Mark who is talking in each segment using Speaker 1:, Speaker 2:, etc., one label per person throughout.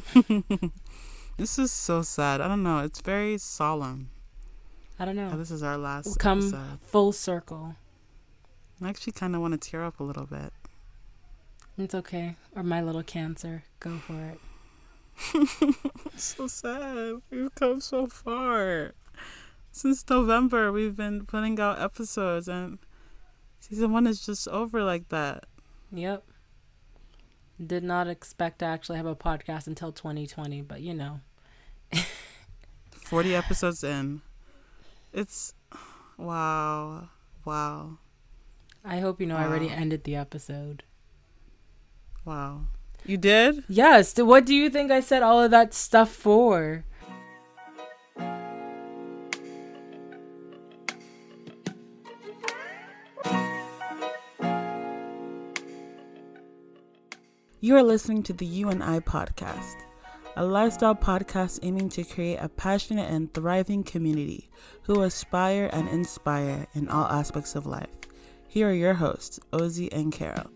Speaker 1: this is so sad. I don't know. It's very solemn.
Speaker 2: I don't know.
Speaker 1: Oh, this is our last
Speaker 2: We'll come
Speaker 1: episode.
Speaker 2: full circle.
Speaker 1: I actually kind of want to tear up a little bit.
Speaker 2: It's okay. Or my little cancer. Go for it.
Speaker 1: so sad. We've come so far. Since November, we've been putting out episodes, and season one is just over like that.
Speaker 2: Yep. Did not expect to actually have a podcast until 2020, but you know.
Speaker 1: 40 episodes in. It's wow. Wow.
Speaker 2: I hope you know I already ended the episode.
Speaker 1: Wow. You did?
Speaker 2: Yes. What do you think I said all of that stuff for?
Speaker 1: You are listening to the You and I podcast, a lifestyle podcast aiming to create a passionate and thriving community who aspire and inspire in all aspects of life. Here are your hosts, Ozzy and Carol.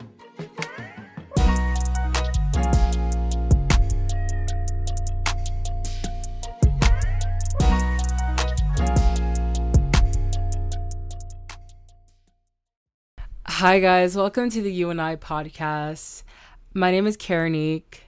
Speaker 2: Hi, guys. Welcome to the You and I podcast. My name is Karanique.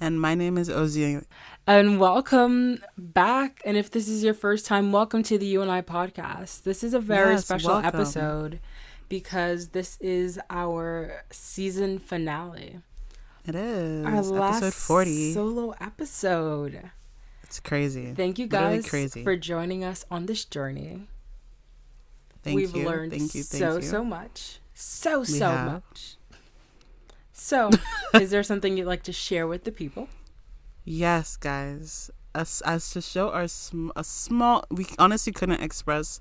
Speaker 1: And my name is Ozzy.
Speaker 2: And welcome back. And if this is your first time, welcome to the You and I podcast. This is a very
Speaker 1: Yes,
Speaker 2: special
Speaker 1: welcome.
Speaker 2: episode because this is our season finale.
Speaker 1: It is
Speaker 2: Our last
Speaker 1: episode 40.
Speaker 2: solo episode.
Speaker 1: it's crazy.
Speaker 2: Thank you guys for joining us on this journey.
Speaker 1: Thank
Speaker 2: We've
Speaker 1: you.
Speaker 2: learned
Speaker 1: thank you. Thank
Speaker 2: so
Speaker 1: you.
Speaker 2: so much. So
Speaker 1: We
Speaker 2: so
Speaker 1: have.
Speaker 2: much. So, is there something you'd like to share with the people?
Speaker 1: Yes, guys. As as to show our sm- a small, we honestly couldn't express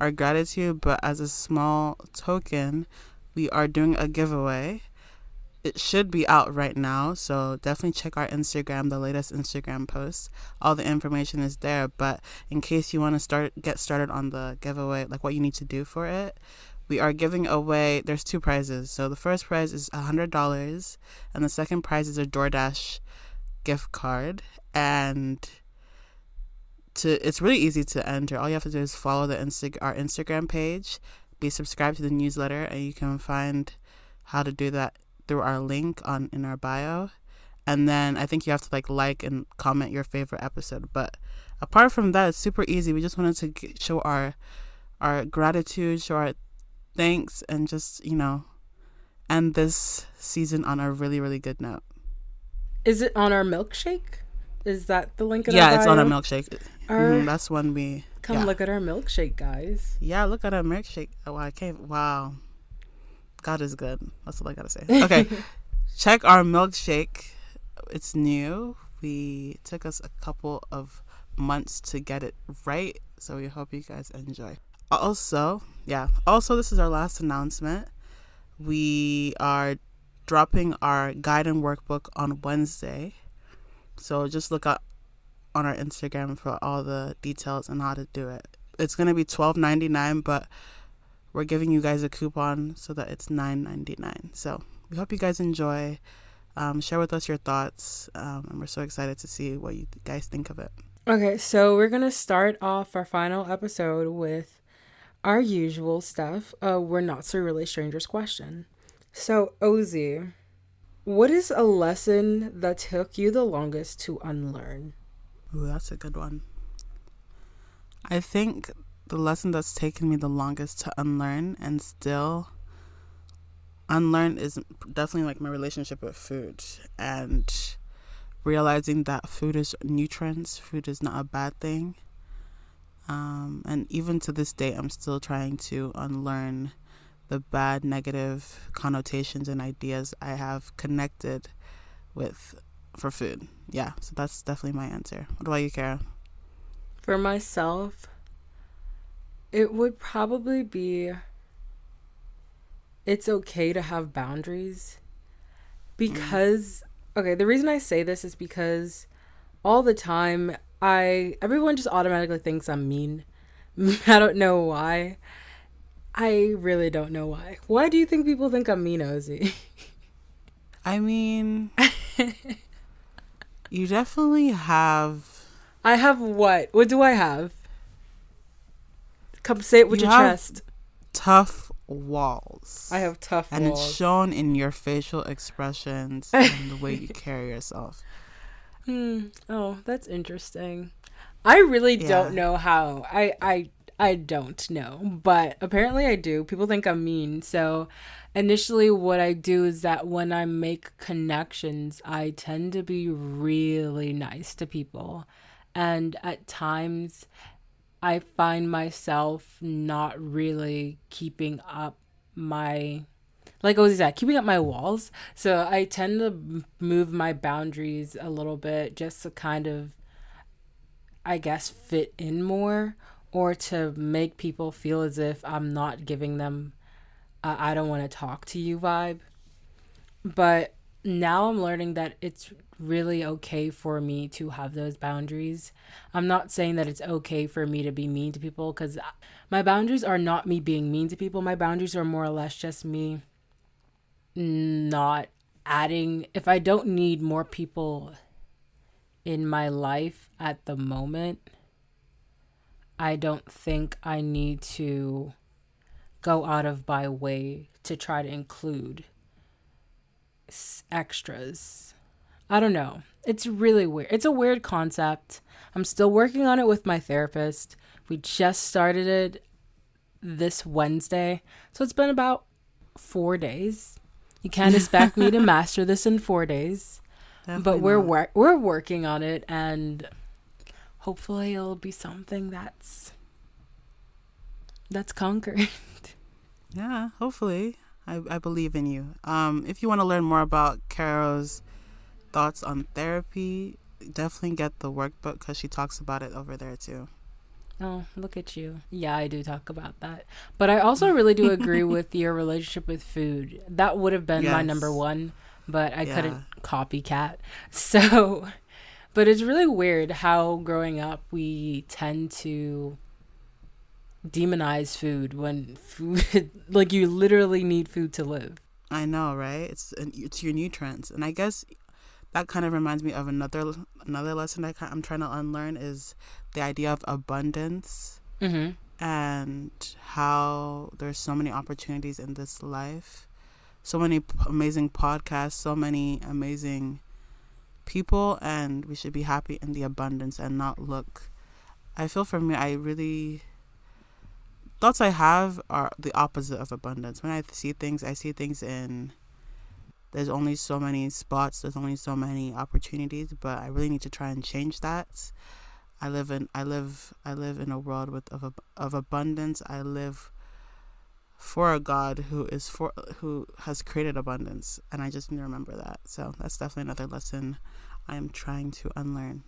Speaker 1: our gratitude, but as a small token, we are doing a giveaway. It should be out right now, so definitely check our Instagram, the latest Instagram post. All the information is there, but in case you want to start get started on the giveaway, like what you need to do for it, we are giving away there's two prizes. So the first prize is a hundred dollars and the second prize is a DoorDash gift card. And to it's really easy to enter. All you have to do is follow the Insta- our instagram page be subscribed to the newsletter and you can find how to do that through our link on in our bio. And then i think you have to like like and comment your favorite episode. But apart from that it's super easy. We just wanted to show our our gratitude show our thanks and just you know end this season on a really really good note
Speaker 2: Is it on our milkshake? Is that the link?
Speaker 1: Yeah it's on
Speaker 2: our
Speaker 1: milkshake
Speaker 2: Our-
Speaker 1: Mhm, that's when we
Speaker 2: Come
Speaker 1: yeah.
Speaker 2: look at our milkshake, guys.
Speaker 1: Yeah, look at our milkshake. Oh, I can't. Wow. God is good. That's all I gotta say. Okay. Check our milkshake. It's new. We it took us a couple of months to get it right. So we hope you guys enjoy. Also, yeah. Also, this is our last announcement. We are dropping our guide and workbook on Wednesday. So just look up on our Instagram for all the details and how to do it. It's gonna be twelve ninety nine, but we're giving you guys a coupon so that it's nine ninety nine. So we hope you guys enjoy. Um, share with us your thoughts, um, and we're so excited to see what you guys think of it.
Speaker 2: Okay, so we're gonna start off our final episode with our usual stuff. Uh, we're not so really strangers question. So Ozzy, what is a lesson that took you the longest to unlearn?
Speaker 1: Ooh, that's a good one. I think the lesson that's taken me the longest to unlearn and still unlearn is definitely like my relationship with food and realizing that food is nutrients, food is not a bad thing. Um, and even to this day, I'm still trying to unlearn the bad, negative connotations and ideas I have connected with for food. Yeah, so that's definitely my answer. What about you, Kara?
Speaker 2: For myself, it would probably be it's okay to have boundaries because okay, the reason I say this is because all the time I everyone just automatically thinks I'm mean. I don't know why. I really don't know why. Why do you think people think I'm mean, Ozzy?
Speaker 1: I mean, You definitely have.
Speaker 2: I have what? What do I have? Come say it with
Speaker 1: You
Speaker 2: your
Speaker 1: have
Speaker 2: chest.
Speaker 1: tough walls.
Speaker 2: I have tough walls.
Speaker 1: and
Speaker 2: walls.
Speaker 1: it's shown in your facial expressions and the way you carry yourself.
Speaker 2: Hmm. Oh, that's interesting. I really
Speaker 1: Yeah.
Speaker 2: don't know how. I I I don't know, but apparently I do. People think I'm mean. So initially what I do is that when I make connections, I tend to be really nice to people. And at times I find myself not really keeping up my like what was that keeping up my walls. So i tend to move my boundaries a little bit just to kind of i guess fit in more or to make people feel as if i'm not giving them i don't want to talk to you vibe. But now i'm learning that it's really okay for me to have those boundaries. I'm not saying that it's okay for me to be mean to people because uh, my boundaries are not me being mean to people. My boundaries are more or less just me not adding if I don't need more people in my life at the moment, I don't think I need to go out of my way to try to include extras. I don't know. It's really weird. It's a weird concept. I'm still working on it with my therapist. We just started it this Wednesday. So it's been about 4 days. You can't expect me to master this in 4 days, but we're wor- we're working on it and hopefully it'll be something that's that's conquered.
Speaker 1: Yeah, hopefully. I, I believe in you. Um, if you want to learn more about Carol's thoughts on therapy, definitely get the workbook because she talks about it over there too.
Speaker 2: Oh, look at you. Yeah, I do talk about that. But I also really do agree with your relationship with food. That would have been my number one, but I
Speaker 1: Yeah.
Speaker 2: couldn't copycat. So, but it's really weird how growing up we tend to demonize food when food, like, you literally need food to live.
Speaker 1: I know, right? It's it's your nutrients, and I guess that kind of reminds me of another another lesson I I'm trying to unlearn is the idea of abundance
Speaker 2: Mm-hmm.
Speaker 1: and how there's so many opportunities in this life, so many p- amazing podcasts, so many amazing people, and we should be happy in the abundance and not look. I feel for me, I really thoughts I have are the opposite of abundance. When I see things, I see things in there's only so many spots, there's only so many opportunities, but I really need to try and change that. I live in I live I live in a world with of of abundance. I live for a God who is for who has created abundance, and I just need to remember that. So that's definitely another lesson I am trying to unlearn,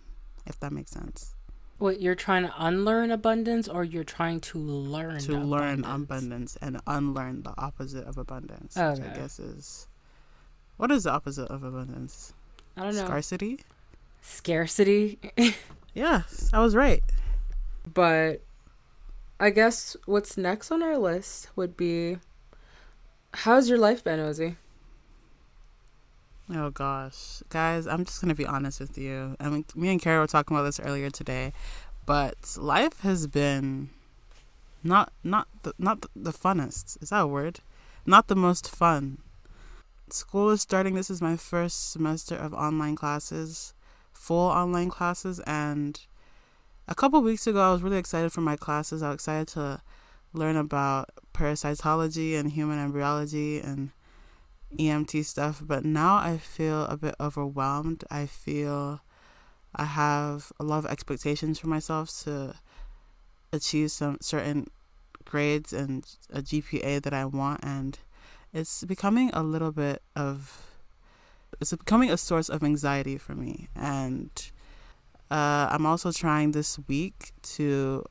Speaker 1: if that makes sense.
Speaker 2: What you're trying to unlearn abundance, or you're trying to learn
Speaker 1: to learn
Speaker 2: abundance?
Speaker 1: abundance and unlearn the opposite of abundance. Which I guess is what is the opposite of abundance?
Speaker 2: I don't know.
Speaker 1: Scarcity.
Speaker 2: Scarcity.
Speaker 1: Yes, I was right.
Speaker 2: But I guess what's next on our list would be how's your life been, Ozzy?
Speaker 1: Oh gosh, guys, I'm just gonna be honest with you. I mean, me and Kara were talking about this earlier today, but life has been not not the, not the, the funnest. Is that a word? Not the most fun. School is starting. This is my first semester of online classes, full online classes, and a couple weeks ago, I was really excited for my classes. I was excited to learn about parasitology and human embryology and EMT stuff, but now I feel a bit overwhelmed. I feel I have a lot of expectations for myself to achieve some certain grades and a GPA that I want, and it's becoming a little bit of it's becoming a source of anxiety for me. And uh, I'm also trying this week to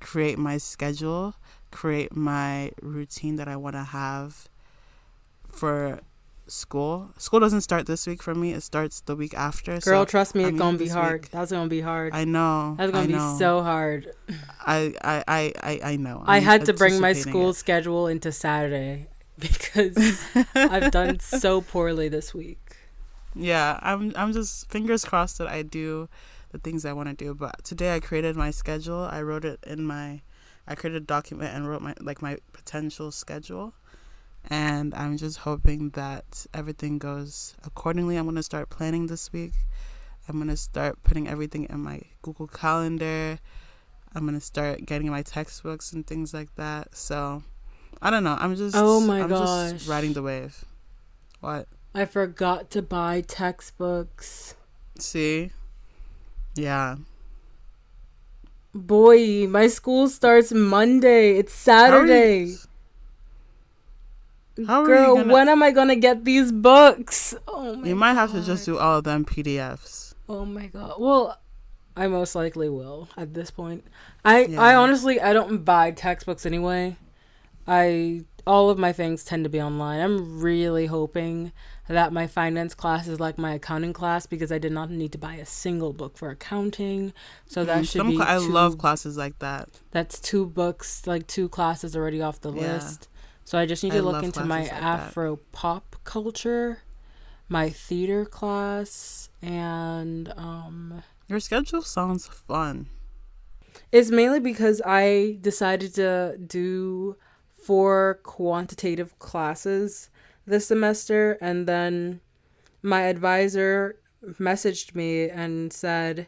Speaker 1: create my schedule, create my routine that I want to have for school. School doesn't start this week for me. It starts the week after.
Speaker 2: Girl,
Speaker 1: so
Speaker 2: trust me, it's gonna be hard.
Speaker 1: week-
Speaker 2: That's gonna be hard.
Speaker 1: I know.
Speaker 2: That's gonna
Speaker 1: I
Speaker 2: be
Speaker 1: know.
Speaker 2: so hard.
Speaker 1: I, I, I, I, I know.
Speaker 2: i
Speaker 1: I'm
Speaker 2: had to bring my school
Speaker 1: it.
Speaker 2: schedule into Saturday because I've done so poorly this week.
Speaker 1: yeah, I'm I'm just fingers crossed that I do the things I want to do. But today I created my schedule. I wrote it in my I created a document and wrote my like my potential schedule. And I'm just hoping that everything goes accordingly. I'm gonna start planning this week. I'm gonna start putting everything in my Google Calendar. I'm gonna start getting my textbooks and things like that. So I don't know. I'm just
Speaker 2: Oh my
Speaker 1: I'm
Speaker 2: gosh.
Speaker 1: just riding the wave. What?
Speaker 2: I forgot to buy textbooks.
Speaker 1: See? Yeah.
Speaker 2: Boy, my school starts Monday. It's Saturday.
Speaker 1: How are
Speaker 2: Girl,
Speaker 1: you gonna,
Speaker 2: when am I gonna get these books? Oh my
Speaker 1: you might have to just do all of them PDFs.
Speaker 2: Oh my god. Well, I most likely will at this point. I I honestly I don't buy textbooks anyway. I all of my things tend to be online. I'm really hoping that my finance class is like my accounting class because I did not need to buy a single book for accounting. So that
Speaker 1: Mm,
Speaker 2: should
Speaker 1: some
Speaker 2: be
Speaker 1: cla- I love classes like that.
Speaker 2: that's two books, like two classes already off the
Speaker 1: Yeah.
Speaker 2: list. So I just need
Speaker 1: I
Speaker 2: to look into my
Speaker 1: like that.
Speaker 2: Afro pop culture, my theater class, and um
Speaker 1: Your schedule sounds fun.
Speaker 2: it's mainly because I decided to do four quantitative classes this semester and then my advisor messaged me and said,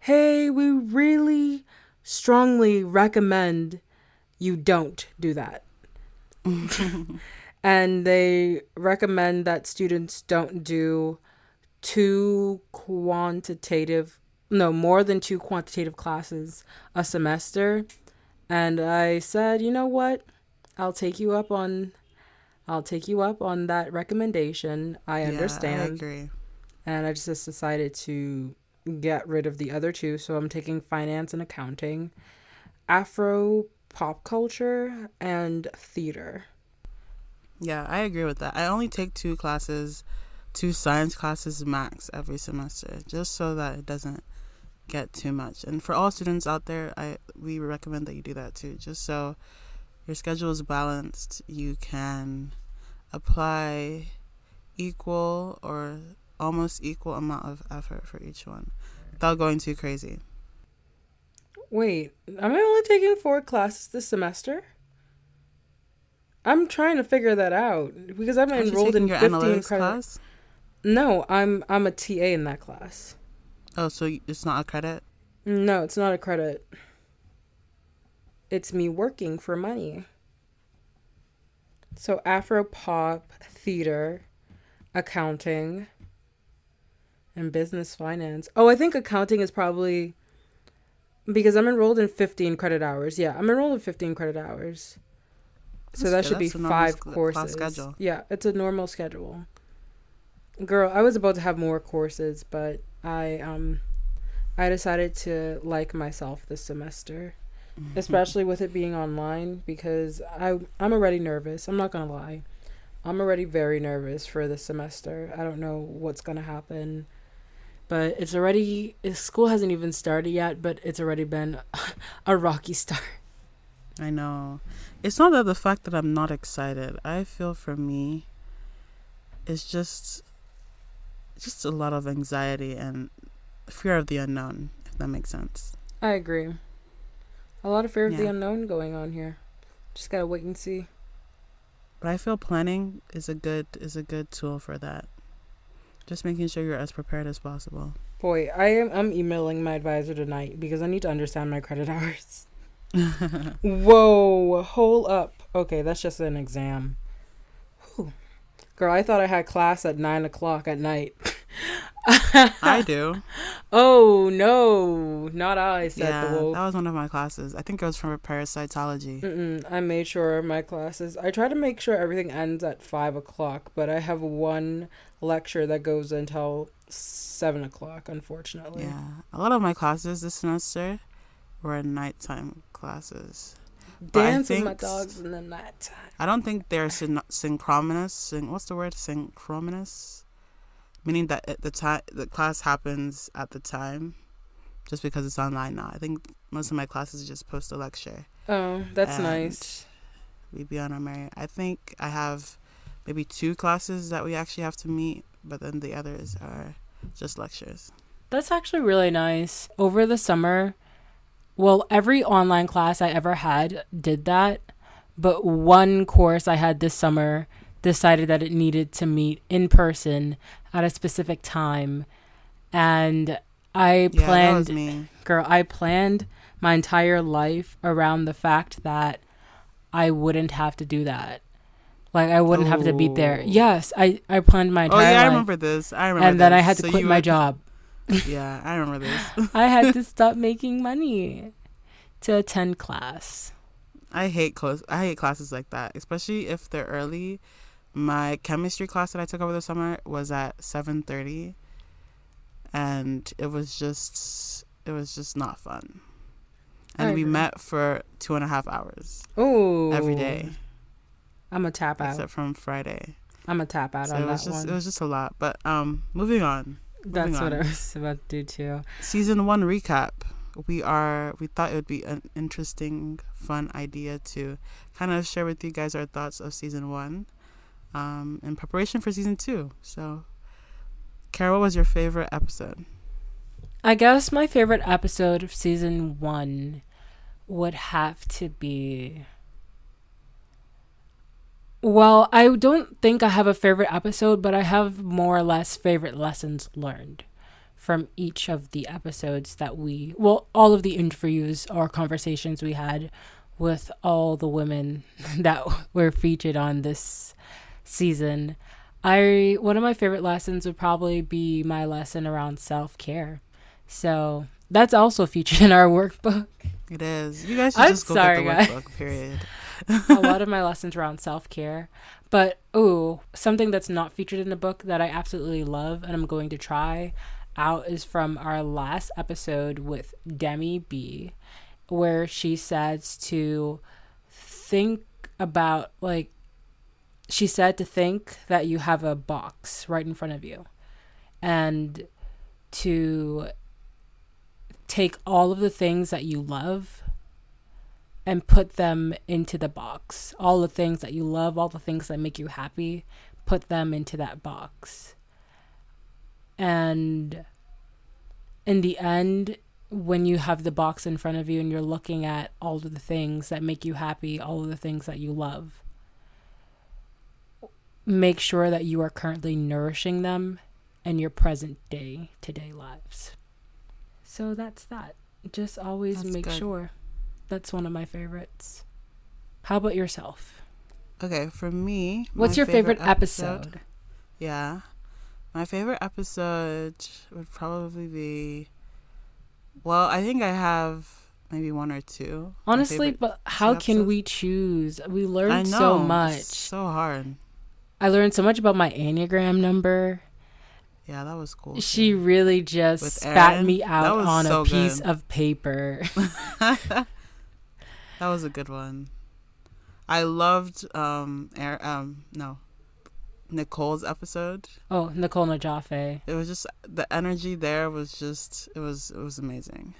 Speaker 2: "Hey, we really strongly recommend you don't do that." and they recommend that students don't do two quantitative no more than two quantitative classes a semester and i said you know what i'll take you up on i'll take you up on that recommendation i
Speaker 1: Yeah, I
Speaker 2: understand
Speaker 1: agree.
Speaker 2: and i just decided to get rid of the other two so i'm taking finance and accounting afro pop culture and theater
Speaker 1: Yeah, I agree with that. I only take two classes, two science classes max every semester, just so that it doesn't get too much. And for all students out there, I we recommend that you do that too, just so your schedule is balanced. You can apply equal or almost equal amount of effort for each one without going too crazy.
Speaker 2: Wait, am I only taking four classes this semester? I'm trying to figure that out because I'm
Speaker 1: Aren't
Speaker 2: enrolled in
Speaker 1: your
Speaker 2: 15
Speaker 1: analytics
Speaker 2: credit.
Speaker 1: class?
Speaker 2: No, I'm I'm a TA in that class.
Speaker 1: Oh, so it's not a credit?
Speaker 2: No, it's not a credit. It's me working for money. So Afro pop, theater, accounting, and business finance. Oh, I think accounting is probably because I'm enrolled in 15 credit hours. Yeah, I'm enrolled in 15 credit hours. So
Speaker 1: That's
Speaker 2: that
Speaker 1: good.
Speaker 2: should be
Speaker 1: That's a normal
Speaker 2: five
Speaker 1: sc-
Speaker 2: courses.
Speaker 1: schedule.
Speaker 2: Yeah, it's a normal schedule. Girl, I was about to have more courses, but I um I decided to like myself this semester. especially with it being online because I I'm already nervous. I'm not going to lie. I'm already very nervous for this semester. I don't know what's going to happen. But it's already school hasn't even started yet, but it's already been a rocky start.
Speaker 1: I know. It's not that the fact that I'm not excited. I feel for me, it's just, just a lot of anxiety and fear of the unknown. If that makes sense.
Speaker 2: I agree. A lot of fear of the unknown going on here. Just got to wait and see.
Speaker 1: But I feel planning is a good is a good tool for that. Just making sure you're as prepared as possible.
Speaker 2: Boy, I am I'm emailing my advisor tonight because I need to understand my credit hours. Whoa, hold up. Okay, that's just an exam. Whew. Girl, I thought I had class at nine o'clock at night.
Speaker 1: I do.
Speaker 2: Oh no, not I, said
Speaker 1: yeah,
Speaker 2: the wolf.
Speaker 1: that was one of my classes. I think it was from parasitology.
Speaker 2: Mm-mm, I made sure my classes. I try to make sure everything ends at five o'clock, but I have one lecture that goes until seven o'clock. Unfortunately.
Speaker 1: Yeah, a lot of my classes this semester were nighttime classes.
Speaker 2: Dance with my dogs in the night.
Speaker 1: I don't think they're syn- synchronous. Syn- what's the word? Synchronous, meaning that at the time the class happens at the time, just because it's online now. I think most of my classes just post a lecture.
Speaker 2: Oh, that's nice.
Speaker 1: We be on our merry. I think I have maybe two classes that we actually have to meet but then the others are just lectures.
Speaker 2: That's actually really nice. Over the summer, well, every online class I ever had did that, but one course I had this summer decided that it needed to meet in person at a specific time. And I
Speaker 1: Yeah,
Speaker 2: planned, girl, I planned my entire life around the fact that I wouldn't have to do that. Like I wouldn't have to be there.
Speaker 1: Oh.
Speaker 2: Yes, I I planned my
Speaker 1: Oh
Speaker 2: entire
Speaker 1: yeah, I remember this. I remember.
Speaker 2: and then I had to
Speaker 1: So
Speaker 2: quit my job.
Speaker 1: Yeah, I remember this.
Speaker 2: I had to stop making money to attend class.
Speaker 1: I hate close. I hate classes like that, especially if they're early. My chemistry class that I took over the summer was at seven thirty, and it was just it was just not fun. And
Speaker 2: I
Speaker 1: we
Speaker 2: agree.
Speaker 1: met for two and a half hours
Speaker 2: Oh,
Speaker 1: every day,
Speaker 2: I'm a tap out.
Speaker 1: except from Friday.
Speaker 2: I'm a tap out
Speaker 1: So
Speaker 2: on
Speaker 1: it was
Speaker 2: that
Speaker 1: just
Speaker 2: one.
Speaker 1: it was just a lot. But um, moving on.
Speaker 2: That's
Speaker 1: moving
Speaker 2: what I was about to do too.
Speaker 1: season one recap we are we thought it would be an interesting fun idea to kind of share with you guys our thoughts of season one um, in preparation for season two so what was your favorite episode
Speaker 2: I guess my favorite episode of season one would have to be. Well, I don't think I have a favorite episode, but I have more or less favorite lessons learned from each of the episodes that we, well, all of the interviews or conversations we had with all the women that were featured on this season. I one of my favorite lessons would probably be my lesson around self-care. So, that's also featured in our workbook.
Speaker 1: it is you guys should
Speaker 2: I'm
Speaker 1: just go
Speaker 2: sorry,
Speaker 1: get
Speaker 2: guys.
Speaker 1: the workbook period
Speaker 2: a lot of my lessons around self care. But ooh, something that's not featured in the book that I absolutely love and I'm going to try out is from our last episode with Demi B, where she says to think about like she said to think that you have a box right in front of you and to take all of the things that you love and put them into the box. All the things that you love, all the things that make you happy, put them into that box. And in the end, when you have the box in front of you and you're looking at all of the things that make you happy, all of the things that you love, make sure that you are currently nourishing them in your present day to day lives. So that's that. Just always
Speaker 1: That's
Speaker 2: make
Speaker 1: good.
Speaker 2: sure. That's one of my favorites. How about yourself?
Speaker 1: okay for me
Speaker 2: What's your favorite, episode?
Speaker 1: yeah my favorite episode would probably be well i think i have maybe one or two
Speaker 2: Honestly, but how can we choose? We
Speaker 1: know
Speaker 2: so much.
Speaker 1: so hard
Speaker 2: I learned so much about my Enneagram number.
Speaker 1: yeah that was cool
Speaker 2: She
Speaker 1: too.
Speaker 2: really just
Speaker 1: With
Speaker 2: spat
Speaker 1: Erin?
Speaker 2: me out on
Speaker 1: so
Speaker 2: a piece
Speaker 1: good.
Speaker 2: of paper.
Speaker 1: that was a good one i loved um Air, um no nicole's episode
Speaker 2: oh, Nicole Najafe.
Speaker 1: it was just the energy there was just it was it was amazing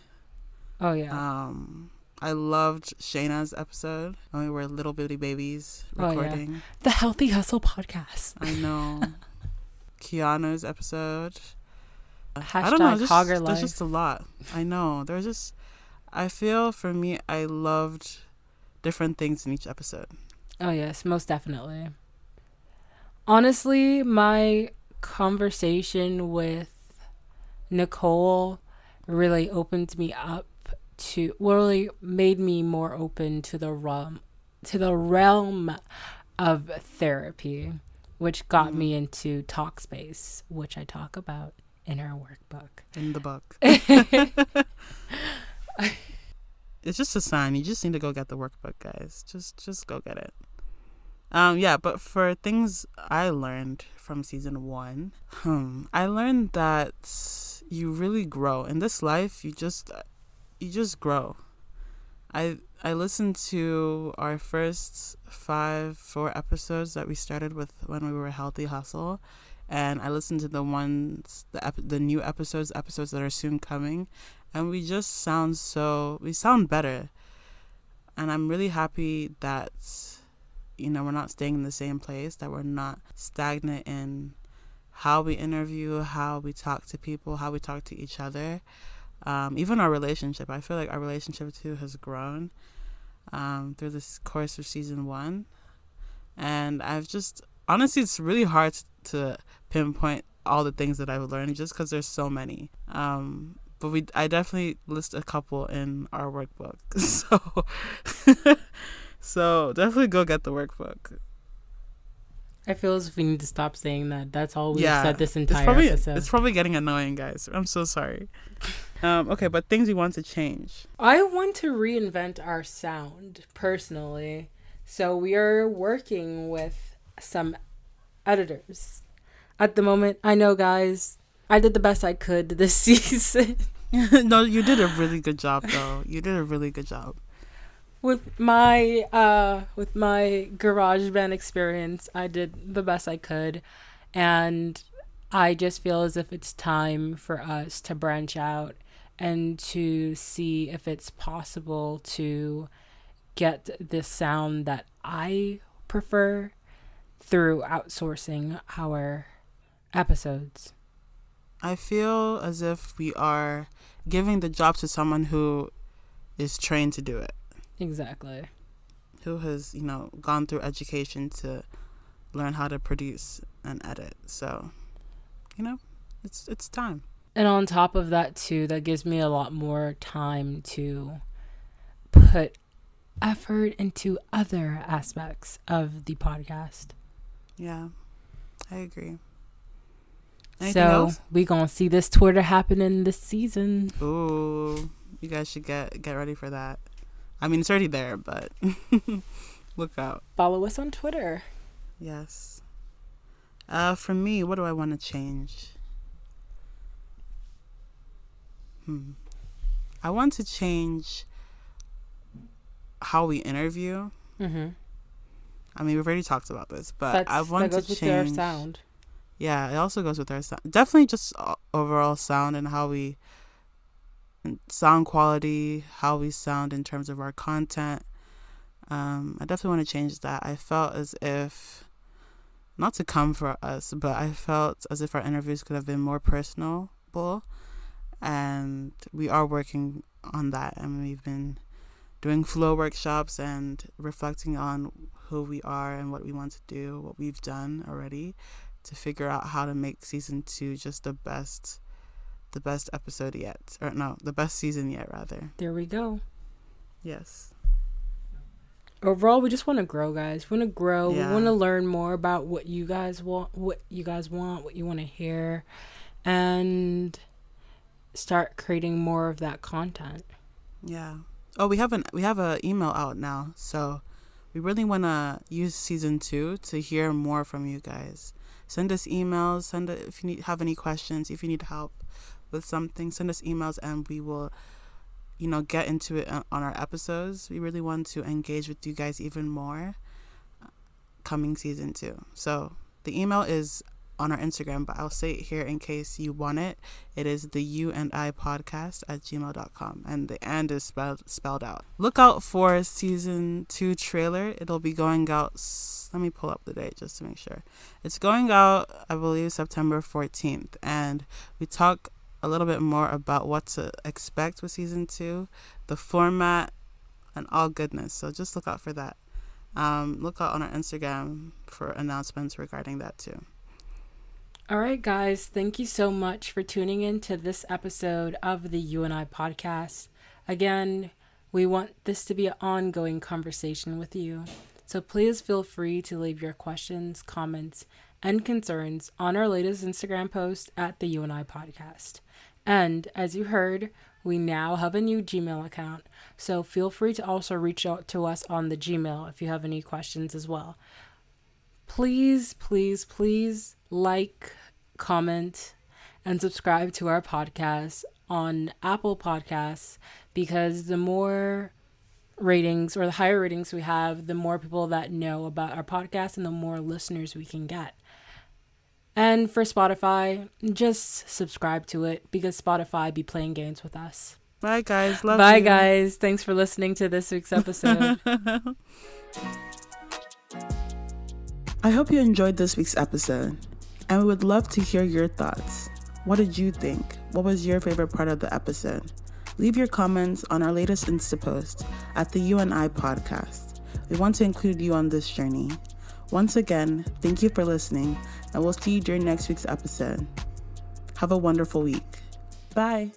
Speaker 2: Oh yeah.
Speaker 1: um I loved Shayna's episode when we were little bitty babies
Speaker 2: Oh, yeah.
Speaker 1: recording.
Speaker 2: the Healthy Hustle podcast.
Speaker 1: I know. Keanu's episode.
Speaker 2: Hashtag
Speaker 1: I don't know. Just, there's
Speaker 2: Life.
Speaker 1: just a lot. I know. There's just. I feel for me, I loved different things in each episode.
Speaker 2: Oh yes, most definitely. Honestly, my conversation with Nicole really opened me up to really made me more open to the realm to the realm of therapy, which got me into Talkspace, which I talk about in our workbook.
Speaker 1: in the book. it's just a sign. You just need to go get the workbook, guys. Just just go get it. Um yeah, but for things I learned from season 1, hmm, I learned that you really grow in this life. You just you just grow. I I listened to our first 5 4 episodes that we started with when we were Healthy Hustle and I listened to the ones the ep- the new episodes episodes that are soon coming and we just sound so we sound better and i'm really happy that you know we're not staying in the same place that we're not stagnant in how we interview, how we talk to people, how we talk to each other, um, even our relationship. I feel like our relationship too has grown um, through this course of season one, and I've just honestly, it's really hard to pinpoint all the things that I've learned just because there's so many. Um, but we, I definitely list a couple in our workbook. So, so definitely go get the workbook.
Speaker 2: I feel as if we need to stop saying that. That's all we've yeah, said this entire
Speaker 1: it's probably,
Speaker 2: episode.
Speaker 1: It's probably getting annoying, guys. I'm so sorry. Um, okay, but things we want to change.
Speaker 2: I want to reinvent our sound personally. So we are working with some editors. At the moment, I know, guys, I did the best I could this season.
Speaker 1: no, you did a really good job, though. You did a really good job
Speaker 2: with my uh with my GarageBand experience i did the best i could. And i just feel as if it's time for us to branch out and to see if it's possible to get this sound that i prefer through outsourcing our episodes.
Speaker 1: I feel as if we are giving the job to someone who is trained to do it
Speaker 2: Exactly.
Speaker 1: Who has, you know, gone through education to learn how to produce and edit. So, you know, it's it's time.
Speaker 2: And on top of that too, that gives me a lot more time to put effort into other aspects of the podcast.
Speaker 1: Yeah. I agree.
Speaker 2: Anything so else? we gonna see this Twitter happening this season.
Speaker 1: Ooh, you guys should get get ready for that. I mean, it's already there, but look out.
Speaker 2: Follow us on Twitter.
Speaker 1: Yes. Uh, for me, what do I want to change? Hmm. I want to change how we interview. Mm-hmm. I mean, we've already talked about this, but That's, I want to change sound. Yeah, it also goes with our sound. Definitely, just overall sound and how we sound quality, how we sound in terms of our content. Um, I definitely want to change that. I felt as if, not to come for us, but I felt as if our interviews could have been more personable. And we are working on that. And we've been doing flow workshops and reflecting on who we are and what we want to do, what we've done already to figure out how to make season two just the best the best episode yet. Or no, the best season yet, rather.
Speaker 2: There we go.
Speaker 1: Yes.
Speaker 2: Overall, we just want to grow, guys. We want to grow. Yeah. We want to learn more about what you guys want, what you guys want, what you want to hear, and start creating more of that content.
Speaker 1: Yeah. Oh, we have an we have a email out now, so we really want to use season two to hear more from you guys. Send us emails. Send a, if you need have any questions, if you need help with something, send us emails and we will, you know, get into it on our episodes. We really want to engage with you guys even more uh, coming season two. So the email is on our Instagram, but I'll say it here in case you want it. It is the you and I podcast at gmail.com. And the and is spelled, spelled out. Look out for season two trailer. It'll be going out. Let me pull up the date just to make sure. It's going out, I believe, September 14th. And we talk a little bit more about what to expect with season two, the format, and all goodness. So just look out for that. Um, look out on our Instagram for announcements regarding that too.
Speaker 2: All right, guys, thank you so much for tuning in to this episode of the You and I podcast. Again, we want this to be an ongoing conversation with you. So please feel free to leave your questions, comments, and concerns on our latest Instagram post at the You and I podcast. And as you heard, we now have a new Gmail account. So feel free to also reach out to us on the Gmail if you have any questions as well. Please, please, please like, comment, and subscribe to our podcast on Apple Podcasts because the more ratings or the higher ratings we have, the more people that know about our podcast and the more listeners we can get. And for Spotify, just subscribe to it because Spotify be playing games with us.
Speaker 1: Bye guys. Love
Speaker 2: Bye
Speaker 1: you.
Speaker 2: guys. Thanks for listening to this week's episode.
Speaker 1: I hope you enjoyed this week's episode and we would love to hear your thoughts. What did you think? What was your favorite part of the episode? Leave your comments on our latest Insta post at the You and I podcast. We want to include you on this journey. Once again, thank you for listening, and we'll see you during next week's episode. Have a wonderful week. Bye.